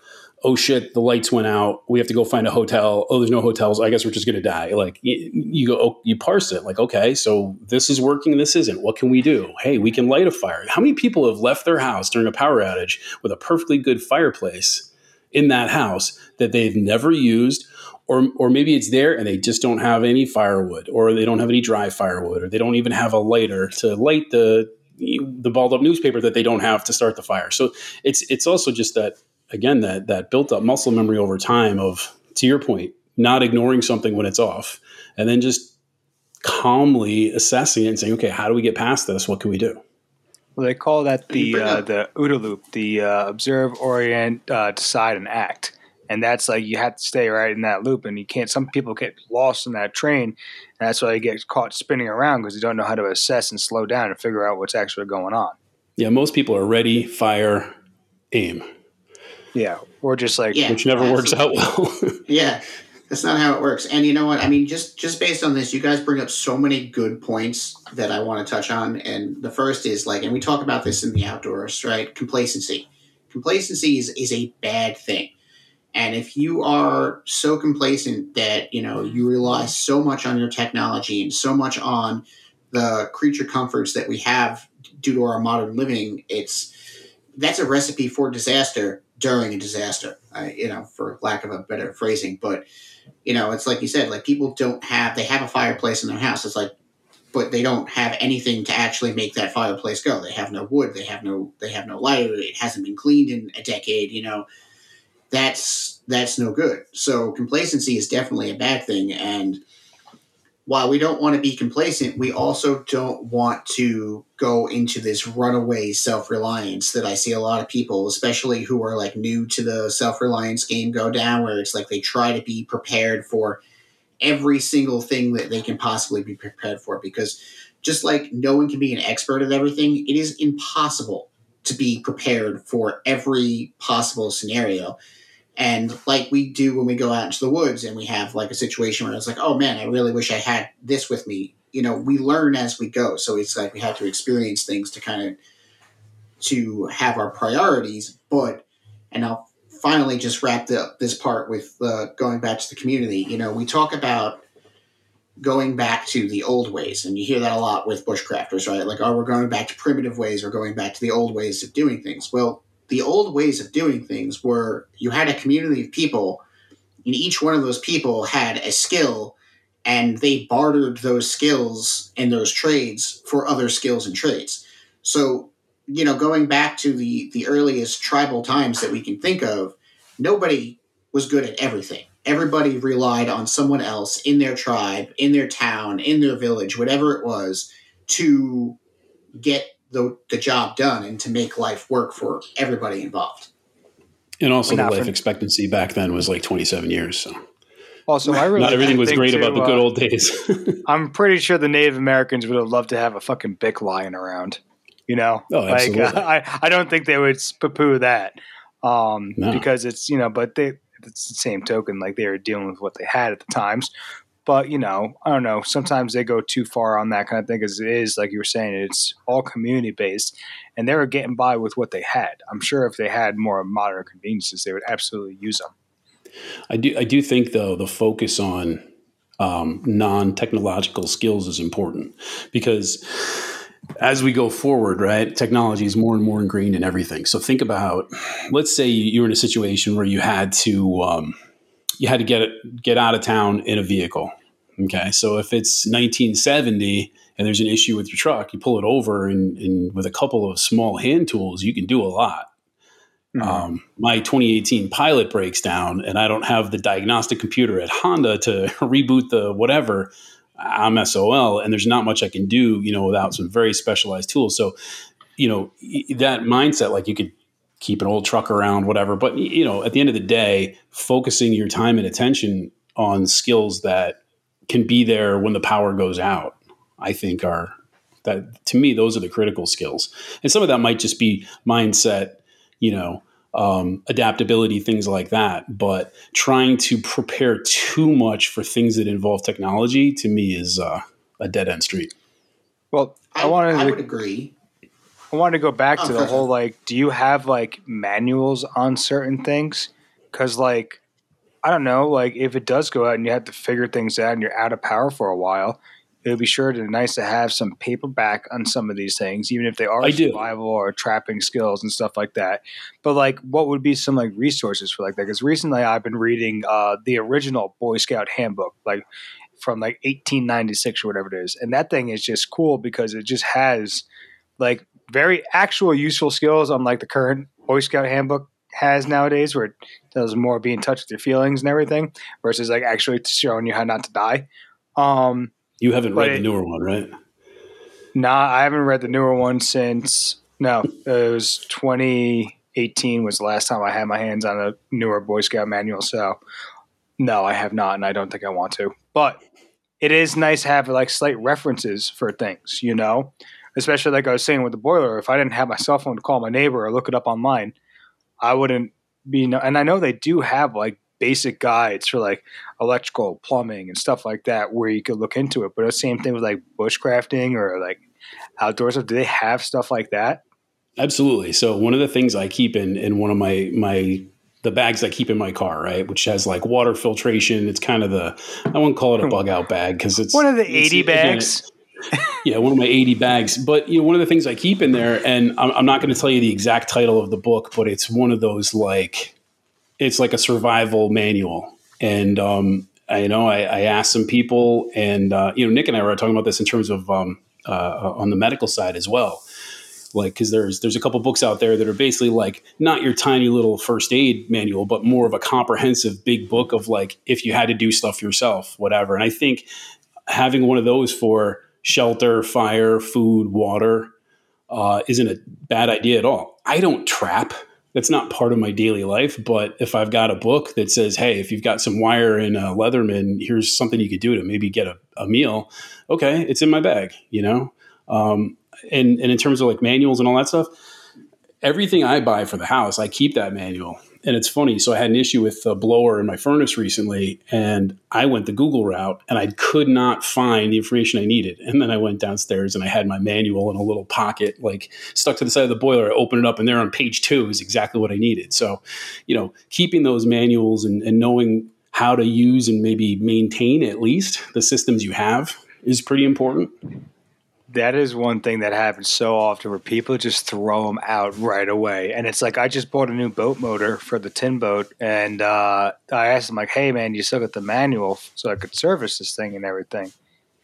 oh shit, the lights went out. We have to go find a hotel. Oh, there's no hotels. I guess we're just going to die. Like you, you go, oh, you parse it. Like, okay, so this is working. This isn't. What can we do? Hey, we can light a fire. How many people have left their house during a power outage with a perfectly good fireplace in that house that they've never used or or maybe it's there and they just don't have any firewood or they don't have any dry firewood or they don't even have a lighter to light the the balled up newspaper that they don't have to start the fire. So it's it's also just that again that that built up muscle memory over time of to your point, not ignoring something when it's off and then just calmly assessing it and saying, okay, how do we get past this? What can we do? Well, they call that the uh, the OODA loop, the uh, observe, orient, uh, decide, and act and that's like you have to stay right in that loop and you can't some people get lost in that train and that's why they get caught spinning around because they don't know how to assess and slow down and figure out what's actually going on yeah most people are ready fire aim yeah. Or just like yeah, which never absolutely. works out well. Yeah. That's not how it works. And you know what? I mean just just based on this you guys bring up so many good points that i want to touch on. And the first is like and we talk about this in the outdoors right? Complacency. Complacency is, is a bad thing. And if you are so complacent that, you know, you rely so much on your technology and so much on the creature comforts that we have due to our modern living, it's that's a recipe for disaster during a disaster. You know, for lack of a better phrasing, but you know, it's like you said, like people don't have they have a fireplace in their house. It's like, but they don't have anything to actually make that fireplace go. They have no wood. They have no they have no light. It hasn't been cleaned in a decade. You know, that's that's no good. So complacency is definitely a bad thing, and while we don't want to be complacent, we also don't want to go into this runaway self reliance that I see a lot of people, especially who are like new to the self reliance game, go down, where it's like they try to be prepared for every single thing that they can possibly be prepared for. Because just like no one can be an expert at everything, it is impossible to be prepared for every possible scenario. And like we do when we go out into the woods and we have like a situation where it's like, oh man, I really wish I had this with me. You know, we learn as we go. So it's like we have to experience things to kind of to have our priorities. But and I'll finally just wrap up this part with uh, going back to the community. You know, we talk about going back to the old ways, and you hear that a lot with bushcrafters, right? Like, oh, we're going back to primitive ways, or going back to the old ways of doing things. Well, the old ways of doing things were you had a community of people, and each one of those people had a skill, and they bartered those skills and those trades for other skills and trades. So, you know, going back to the the earliest tribal times that we can think of, nobody was good at everything. Everybody relied on someone else in their tribe, in their town, in their village, whatever it was, to get the, the job done and to make life work for everybody involved. And also, the life for, expectancy back then was like 27 years. So. Also, I really not everything was great too, about the good uh, old days. I'm pretty sure the Native Americans would have loved to have a fucking Bic lying around. You know, oh, like uh, I, I don't think they would poo that um, no. because it's you know, but they it's the same token like they were dealing with what they had at the times. But you know, I don't know. Sometimes they go too far on that kind of thing because it is like you were saying, it's all community based, and they were getting by with what they had. I'm sure if they had more modern conveniences, they would absolutely use them. I do. I do think though the focus on um, non technological skills is important because as we go forward, right, technology is more and more ingrained in everything. So think about, let's say you're in a situation where you had to. Um, you had to get it, get out of town in a vehicle. Okay, so if it's 1970 and there's an issue with your truck, you pull it over, and, and with a couple of small hand tools, you can do a lot. Mm-hmm. Um, my 2018 pilot breaks down, and I don't have the diagnostic computer at Honda to reboot the whatever. I'm SOL, and there's not much I can do, you know, without some very specialized tools. So, you know, that mindset, like you could keep an old truck around, whatever. But you know, at the end of the day, focusing your time and attention on skills that can be there when the power goes out, I think are that to me those are the critical skills. And some of that might just be mindset, you know, um, adaptability, things like that. But trying to prepare too much for things that involve technology to me is uh, a dead end street. Well, I, I wanted I would agree. I wanted to go back to the whole like, do you have like manuals on certain things? Because like, I don't know, like if it does go out and you have to figure things out and you're out of power for a while, it would be sure to nice to have some paperback on some of these things, even if they are I survival do. or trapping skills and stuff like that. But like, what would be some like resources for like that? Because recently I've been reading uh, the original Boy Scout handbook, like from like 1896 or whatever it is, and that thing is just cool because it just has like very actual useful skills unlike the current Boy Scout handbook has nowadays, where it does more be in touch with your feelings and everything, versus like actually showing you how not to die. Um, you haven't read it, the newer one, right? Nah, I haven't read the newer one since no, it was 2018 was the last time I had my hands on a newer Boy Scout manual. So no, I have not, and I don't think I want to. But it is nice to have like slight references for things, you know especially like I was saying with the boiler, if I didn't have my cell phone to call my neighbor or look it up online, I wouldn't be. And I know they do have like basic guides for like electrical, plumbing, and stuff like that where you could look into it. But the same thing with like bushcrafting or like outdoors. Do they have stuff like that? Absolutely. So one of the things I keep in in one of my my the bags I keep in my car, right, which has like water filtration. It's kind of the I won't call it a hmm. bug out bag because it's one of the eighty bags. yeah, one of my 80 bags. But you know, one of the things I keep in there, and I'm, I'm not going to tell you the exact title of the book, but it's one of those like, it's like a survival manual. And um, I, know, I, I asked some people, and uh, you know, Nick and I were talking about this in terms of um, uh, on the medical side as well like because there's there's a couple books out there that are basically like not your tiny little first aid manual but more of a comprehensive big book of like if you had to do stuff yourself whatever and i think having one of those for shelter fire food water uh, isn't a bad idea at all. I don't trap. That's not part of my daily life but if i've got a book that says hey if you've got some wire in a leatherman here's something you could do to maybe get a, a meal okay it's in my bag you know? Um, and, and in terms of like manuals and all that stuff, everything I buy for the house, I keep that manual. And it's funny. So I had an issue with a blower in my furnace recently, and I went the Google route, and I could not find the information I needed. And then I went downstairs, and I had my manual in a little pocket, like stuck to the side of the boiler. I opened it up, and there on page two is exactly what I needed. So, you know, keeping those manuals and, and knowing how to use and maybe maintain at least the systems you have is pretty important that is one thing that happens so often where people just throw them out right away. And it's like, I just bought a new boat motor for the tin boat. And uh, I asked him, like, hey, man, you still got the manual so I could service this thing and everything.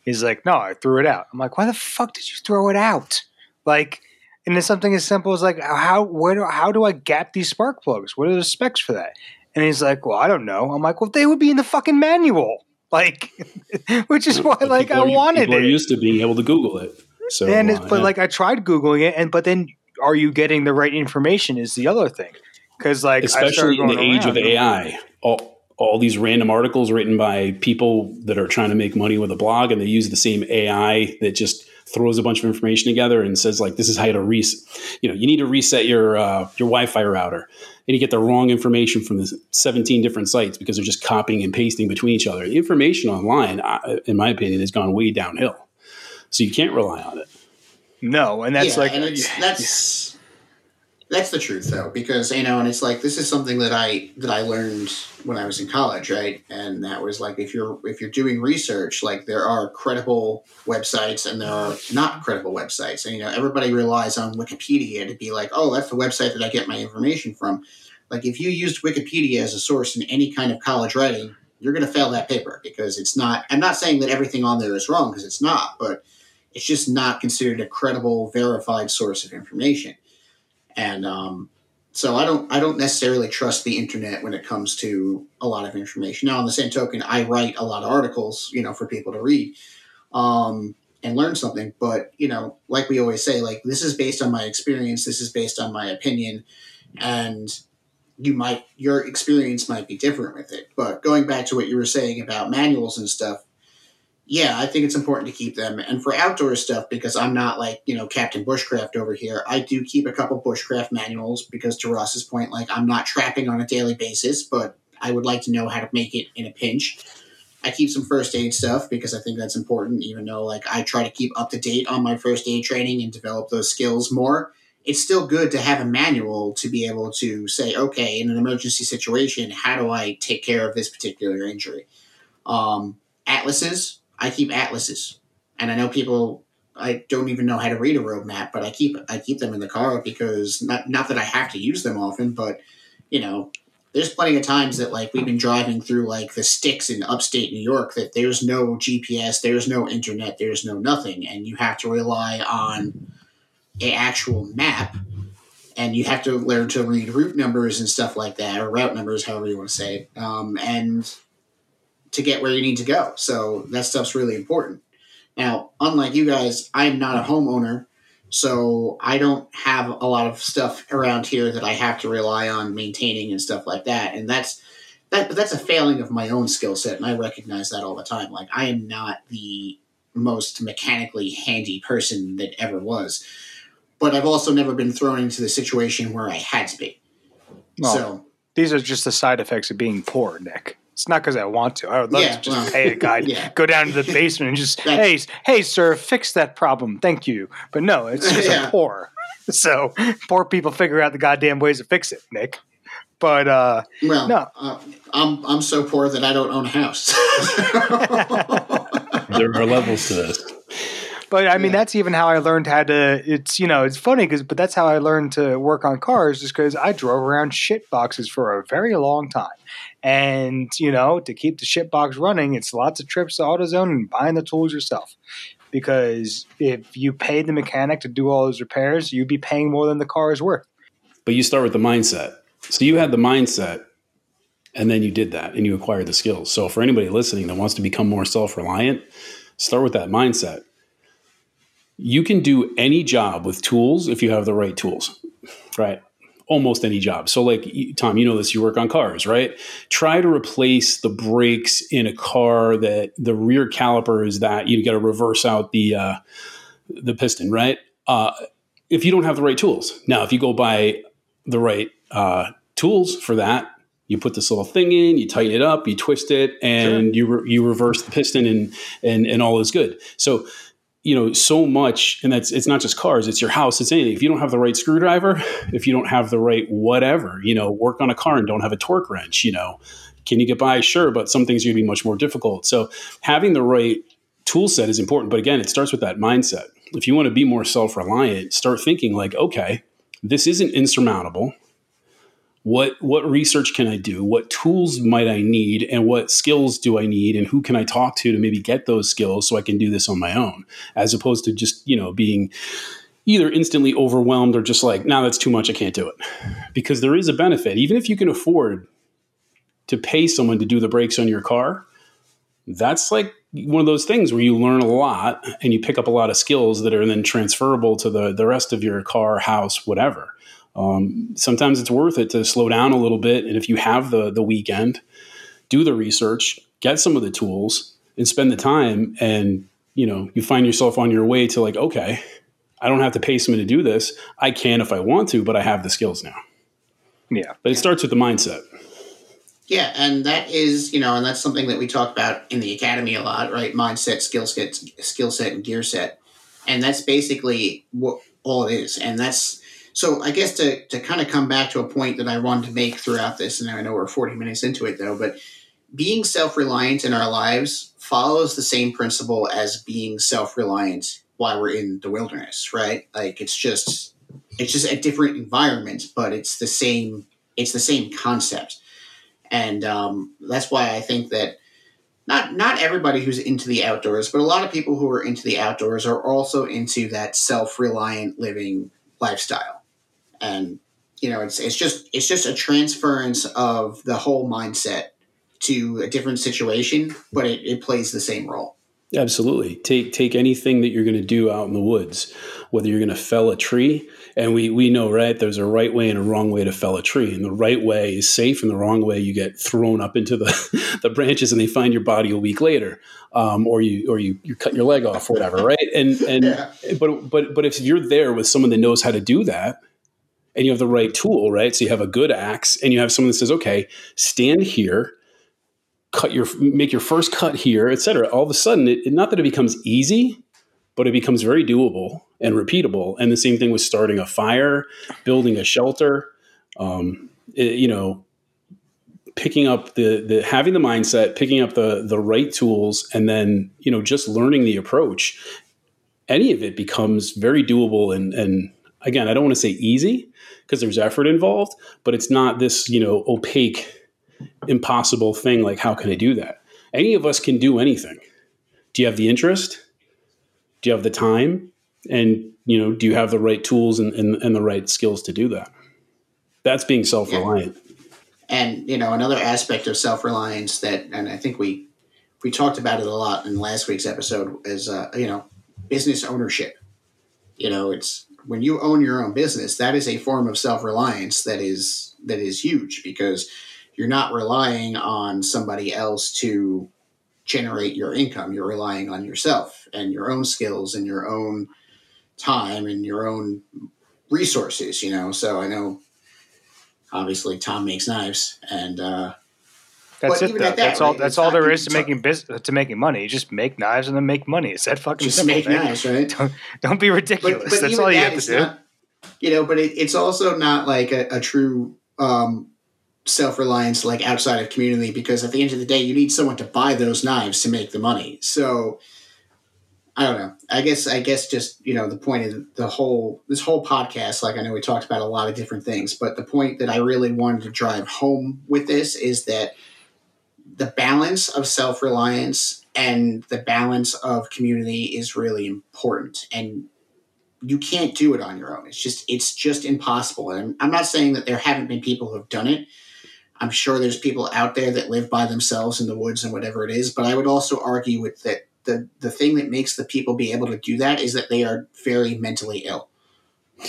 He's like, no, I threw it out. I'm like, why the fuck did you throw it out? Like, and it's something as simple as like, how where do, how do I gap these spark plugs? What are the specs for that? And he's like, well, I don't know. I'm like, well, they would be in the fucking manual. Like, which is why, but like, I are, wanted people it. are used to being able to Google it. So, and it's, uh, but yeah. like, I tried googling it, and but then, are you getting the right information? Is the other thing because like, especially in the age of AI, all all these random articles written by people that are trying to make money with a blog, and they use the same AI that just throws a bunch of information together and says like this is how to reset you know you need to reset your uh, your wi-fi router and you get the wrong information from the 17 different sites because they're just copying and pasting between each other. The information online, in my opinion, has gone way downhill. So you can't rely on it. No, and that's yeah, like and that's that's the truth though, because you know, and it's like this is something that I that I learned when I was in college, right? And that was like if you're if you're doing research, like there are credible websites and there are not credible websites, and you know everybody relies on Wikipedia to be like, oh, that's the website that I get my information from. Like if you used Wikipedia as a source in any kind of college writing, you're going to fail that paper because it's not. I'm not saying that everything on there is wrong because it's not, but it's just not considered a credible, verified source of information. And um, so I don't I don't necessarily trust the internet when it comes to a lot of information. Now, on the same token, I write a lot of articles, you know, for people to read um, and learn something. But you know, like we always say, like this is based on my experience. This is based on my opinion, and you might your experience might be different with it. But going back to what you were saying about manuals and stuff, yeah, I think it's important to keep them. And for outdoor stuff, because I'm not like, you know, Captain Bushcraft over here, I do keep a couple Bushcraft manuals because to Ross's point, like I'm not trapping on a daily basis, but I would like to know how to make it in a pinch. I keep some first aid stuff because I think that's important, even though like I try to keep up to date on my first aid training and develop those skills more. It's still good to have a manual to be able to say, okay, in an emergency situation, how do I take care of this particular injury? Um, atlases, I keep atlases, and I know people. I don't even know how to read a road map, but I keep I keep them in the car because not not that I have to use them often, but you know, there's plenty of times that like we've been driving through like the sticks in upstate New York that there's no GPS, there's no internet, there's no nothing, and you have to rely on a actual map, and you have to learn to read route numbers and stuff like that, or route numbers, however you want to say it, um, and to get where you need to go. So that stuff's really important. Now, unlike you guys, I'm not a homeowner, so I don't have a lot of stuff around here that I have to rely on maintaining and stuff like that. And that's that that's a failing of my own skill set, and I recognize that all the time. Like I am not the most mechanically handy person that ever was. But I've also never been thrown into the situation where I had to be. Well, so these are just the side effects of being poor, Nick. It's not because I want to. I would love yeah, to just well, pay a guy yeah. go down to the basement and just, hey, hey, sir, fix that problem. Thank you. But no, it's just yeah. poor. So poor people figure out the goddamn ways to fix it, Nick. But uh, well, no, uh, I'm I'm so poor that I don't own a house. there are levels to this. but I mean, Yeah. that's even how I learned how to. It's you know, it's funny because, but that's how I learned to work on cars, is because I drove around shit boxes for a very long time, and you know, to keep the shit box running, it's lots of trips to AutoZone and buying the tools yourself. Because if you paid the mechanic to do all those repairs, you'd be paying more than the car is worth. But you start with the mindset. So you had the mindset, and then you did that, and you acquired the skills. So for anybody listening that wants to become more self reliant, start with that mindset. You can do any job with tools if you have the right tools, right? Almost any job. So, like Tom, you know this. You work on cars, right? Try to replace the brakes in a car that the rear caliper is that you got to reverse out the uh, the piston, right? Uh, if you don't have the right tools. Now, if you go buy the right uh, tools for that. You put this little thing in, you tighten it up, you twist it, and you re- you reverse the piston, and and and all is good. So, you know, so much, and that's it's not just cars; it's your house, it's anything. If you don't have the right screwdriver, if you don't have the right whatever, you know, work on a car and don't have a torque wrench, you know, can you get by? Sure, but some things are going to be much more difficult. So, having the right tool set is important. But again, it starts with that mindset. If you want to be more self reliant, start thinking like, okay, this isn't insurmountable. What what research can I do? What tools might I need, and what skills do I need, and who can I talk to to maybe get those skills so I can do this on my own, as opposed to just you know being either instantly overwhelmed or just like, now that's too much, I can't do it. Because there is a benefit, even if you can afford to pay someone to do the brakes on your car, that's like one of those things where you learn a lot and you pick up a lot of skills that are then transferable to the, the rest of your car, house, whatever. Um, sometimes it's worth it to slow down a little bit. And if you have the, the weekend, do the research, get some of the tools, and spend the time. And, you know, you find yourself on your way to like, okay, I don't have to pay someone to do this. I can if I want to, but I have the skills now. Yeah. But it starts with the mindset. Yeah, and that is, you know, and that's something that we talk about in the academy a lot, right? Mindset, skill set, skill set, and gear set, and that's basically what all it is. And that's so. I guess to to kind of come back to a point that I wanted to make throughout this, and I know we're forty minutes into it though, but being self reliant in our lives follows the same principle as being self reliant while we're in the wilderness, right? Like it's just it's just a different environment, but it's the same. It's the same concept and um, that's why I think that not not everybody who's into the outdoors, but a lot of people who are into the outdoors are also into that self reliant living lifestyle, and you know it's it's just it's just a transference of the whole mindset to a different situation, but it, it plays the same role. Absolutely. Take take anything that you're going to do out in the woods, whether you're going to fell a tree, and we we know right there's a right way and a wrong way to fell a tree, and the right way is safe, and the wrong way you get thrown up into the the branches and they find your body a week later, um, or you or you you cut your leg off or whatever, right? And and Yeah. but but but if you're there with someone that knows how to do that, and you have the right tool, right? So you have a good axe, and you have someone that says, okay, stand here cut your make your first cut here, et cetera. All of a sudden, it, not that it becomes easy, but it becomes very doable and repeatable. And the same thing with starting a fire, building a shelter. Um, it- you know, picking up the the having the mindset, picking up the the right tools, and then you know just learning the approach. Any of it becomes very doable and and again, I don't want to say easy because there's effort involved, but it's not this you know opaque impossible thing like how can i do that? Any of us can do anything. Do you have the interest? Do you have the time? And you know do you have the right tools and, and, and the right skills to do that? That's being self-reliant. And you know, another aspect of self reliance that, and I think we we talked about it a lot in last week's episode, is uh, you know, business ownership. You know, it's when you own your own business, that is a form of self reliance that is that is huge because you're not relying on somebody else to generate your income. You're relying on yourself and your own skills and your own time and your own resources. You know, so I know obviously Tom makes knives, and uh, That's But it. That, that's all. That's all there is to making business to making money. You just make knives and then make money. It's that fucking just simple. make man. knives, right? Don't, don't be ridiculous. that's even all you have to is do. not- you know, but it, it's also not like a, a true um, self reliance, like outside of community, because at the end of the day, you need someone to buy those knives to make the money. So, I don't know. I guess I guess just you know the point of the whole this whole podcast. Like I know we talked about a lot of different things, but the point that I really wanted to drive home with this is that the balance of self reliance and the balance of community is really important, and you can't do it on your own. It's just it's just impossible. And I'm not saying that there haven't been people who have done it. I'm sure there's people out there that live by themselves in the woods and whatever it is, but I would also argue with that the the thing that makes the people be able to do that is that they are very mentally ill.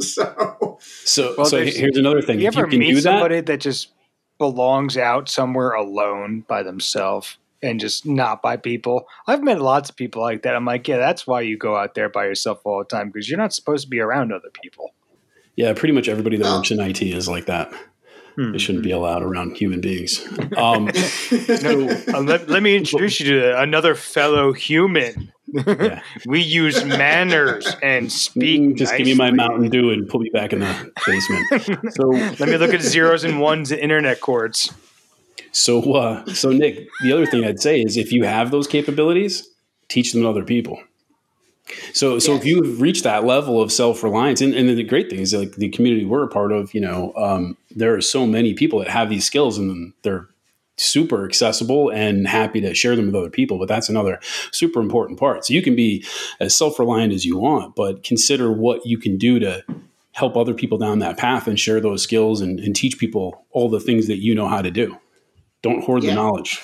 so, so, well, so here's another thing. You if ever you meet somebody that, that just belongs out somewhere alone by themselves and just not by people. I've met lots of people like that. I'm like, yeah, that's why you go out there by yourself all the time because you're not supposed to be around other people. Yeah, pretty much everybody that works in IT is like that. Hmm. They shouldn't be allowed around human beings. Um, no, uh, let, let, me introduce you to another fellow human. Yeah. we use manners and speak. Mm, just nicely. give me my Mountain Dew and put me back in the basement. so let me look at zeros and ones and internet cords. So, uh, so Nick, the other thing I'd say is if you have those capabilities, teach them to other people. So, so yes. if you've reached that level of self reliance, and, and, the great thing is like the community we're a part of, you know, um, there are so many people that have these skills and they're super accessible and happy to share them with other people. But that's another super important part. So you can be as self reliant as you want, but consider what you can do to help other people down that path and share those skills and, and teach people all the things that you know how to do. Don't hoard yeah. the knowledge.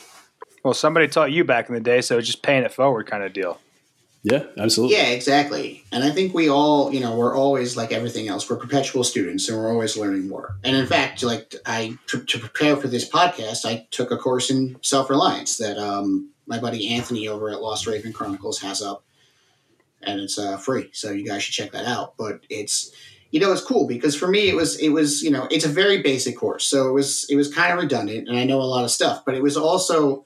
Well, somebody taught you back in the day, so it's just paying it forward kind of deal. Yeah, absolutely. Yeah, exactly. And I think we all, you know, we're always like everything else. We're perpetual students, and we're always learning more. And in fact, like I to, to prepare for this podcast, I took a course in self reliance that um, my buddy Anthony over at Lost Raven Chronicles has up, and it's uh, free, so you guys should check that out. But it's you know it's cool because for me it was it was you know it's a very basic course, so it was it was kind of redundant, and I know a lot of stuff, but it was also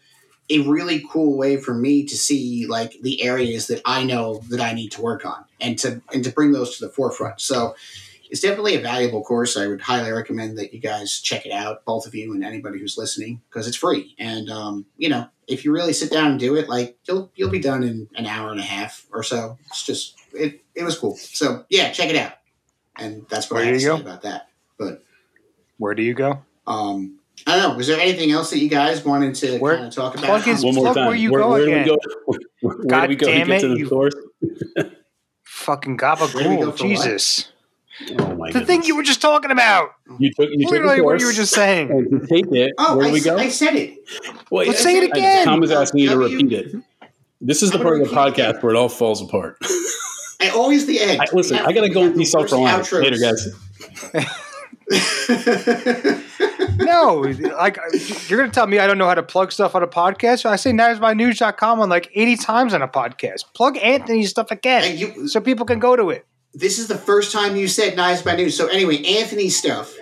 a really cool way for me to see like the areas that I know that I need to work on and to and to bring those to the forefront. So it's definitely a valuable course. I would highly recommend that you guys check it out, both of you and anybody who's listening, because it's free. And um, you know, if you really sit down and do it, like you'll you'll be done in an hour and a half or so. It's just it it was cool. So yeah, check it out. And that's what Where I have to say about that. But where do you go? Um, I don't know. Was there anything else that you guys wanted to where, kind of talk about? Plug his, One more time. Where you where, go where again? Do we go? Where, God do we go damn to get to the you source? fucking gabagool. Jesus. Oh my the thing you were just talking about. You took you literally took what you were just saying. And to take it, oh, where do I, we go? I said it. Wait, Let's say it again. Tom is asking you to repeat it. This is the part of the podcast where it all falls apart. I always the end. I, listen, I gotta go and be self reliant later, guys. no, like you're gonna tell me I don't know how to plug stuff on a podcast. I say knivesbynuge.com on like 80 times on a podcast. Plug Anthony's stuff again you, so people can go to it. This is the first time you said Knives by Nuge. So anyway, Anthony's stuff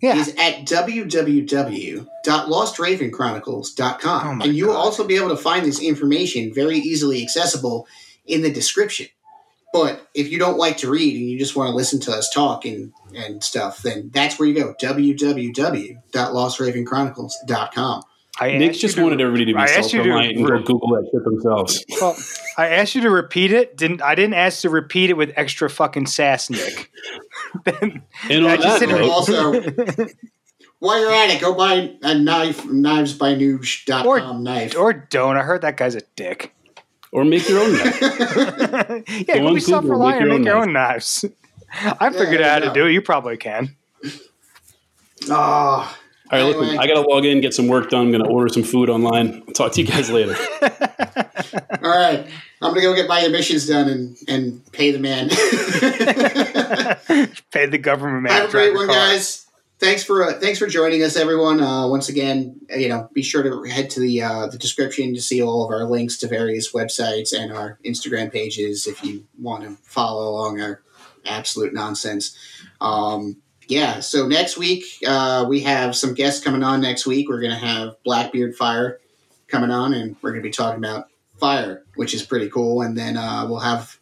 yeah. is at www.lostravenchronicles.com. Oh and you will also be able to find this information very easily accessible in the description. But if you don't like to read and you just want to listen to us talk and, and stuff, then that's where you go www.lostravenchronicles.com. I Nick just wanted everybody to be self-reliant and go Google that shit themselves. Well, I asked you to repeat it. Didn't I? Didn't ask to repeat it with extra fucking sass, Nick. then, and on that note, also, while you're at it, go buy a knife, knives knivesbynuge.com or, knife. Or don't. I heard that guy's a dick or make your own knife. yeah, go be self-reliant and make your own knives. I figured yeah, out how to do it. You probably can. Oh. All right, anyway. listen, I got to log in, get some work done. I'm going to order some food online. I'll talk to you guys later. All right. I'm going to go get my emissions done and, and pay the man. pay the government man. Have a great one, guys thanks for uh, thanks for joining us, everyone. Uh, once again, you know, be sure to head to the uh, the description to see all of our links to various websites and our Instagram pages if you want to follow along our absolute nonsense. Um, yeah, so next week uh, we have some guests coming on. Next week we're going to have Blackbeard Fire coming on, and we're going to be talking about fire, which is pretty cool. And then uh, we'll have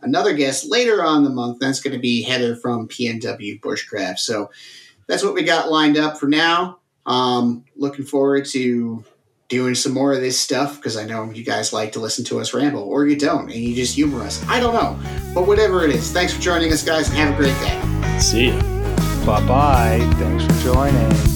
another guest later on the month. That's going to be Heather from PNW Bushcraft. So that's what we got lined up for now. Um, looking forward to doing some more of this stuff because I know you guys like to listen to us ramble, or you don't, and you just humor us. I don't know. But whatever it is, thanks for joining us, guys, and have a great day. See ya. Bye bye. Thanks for joining.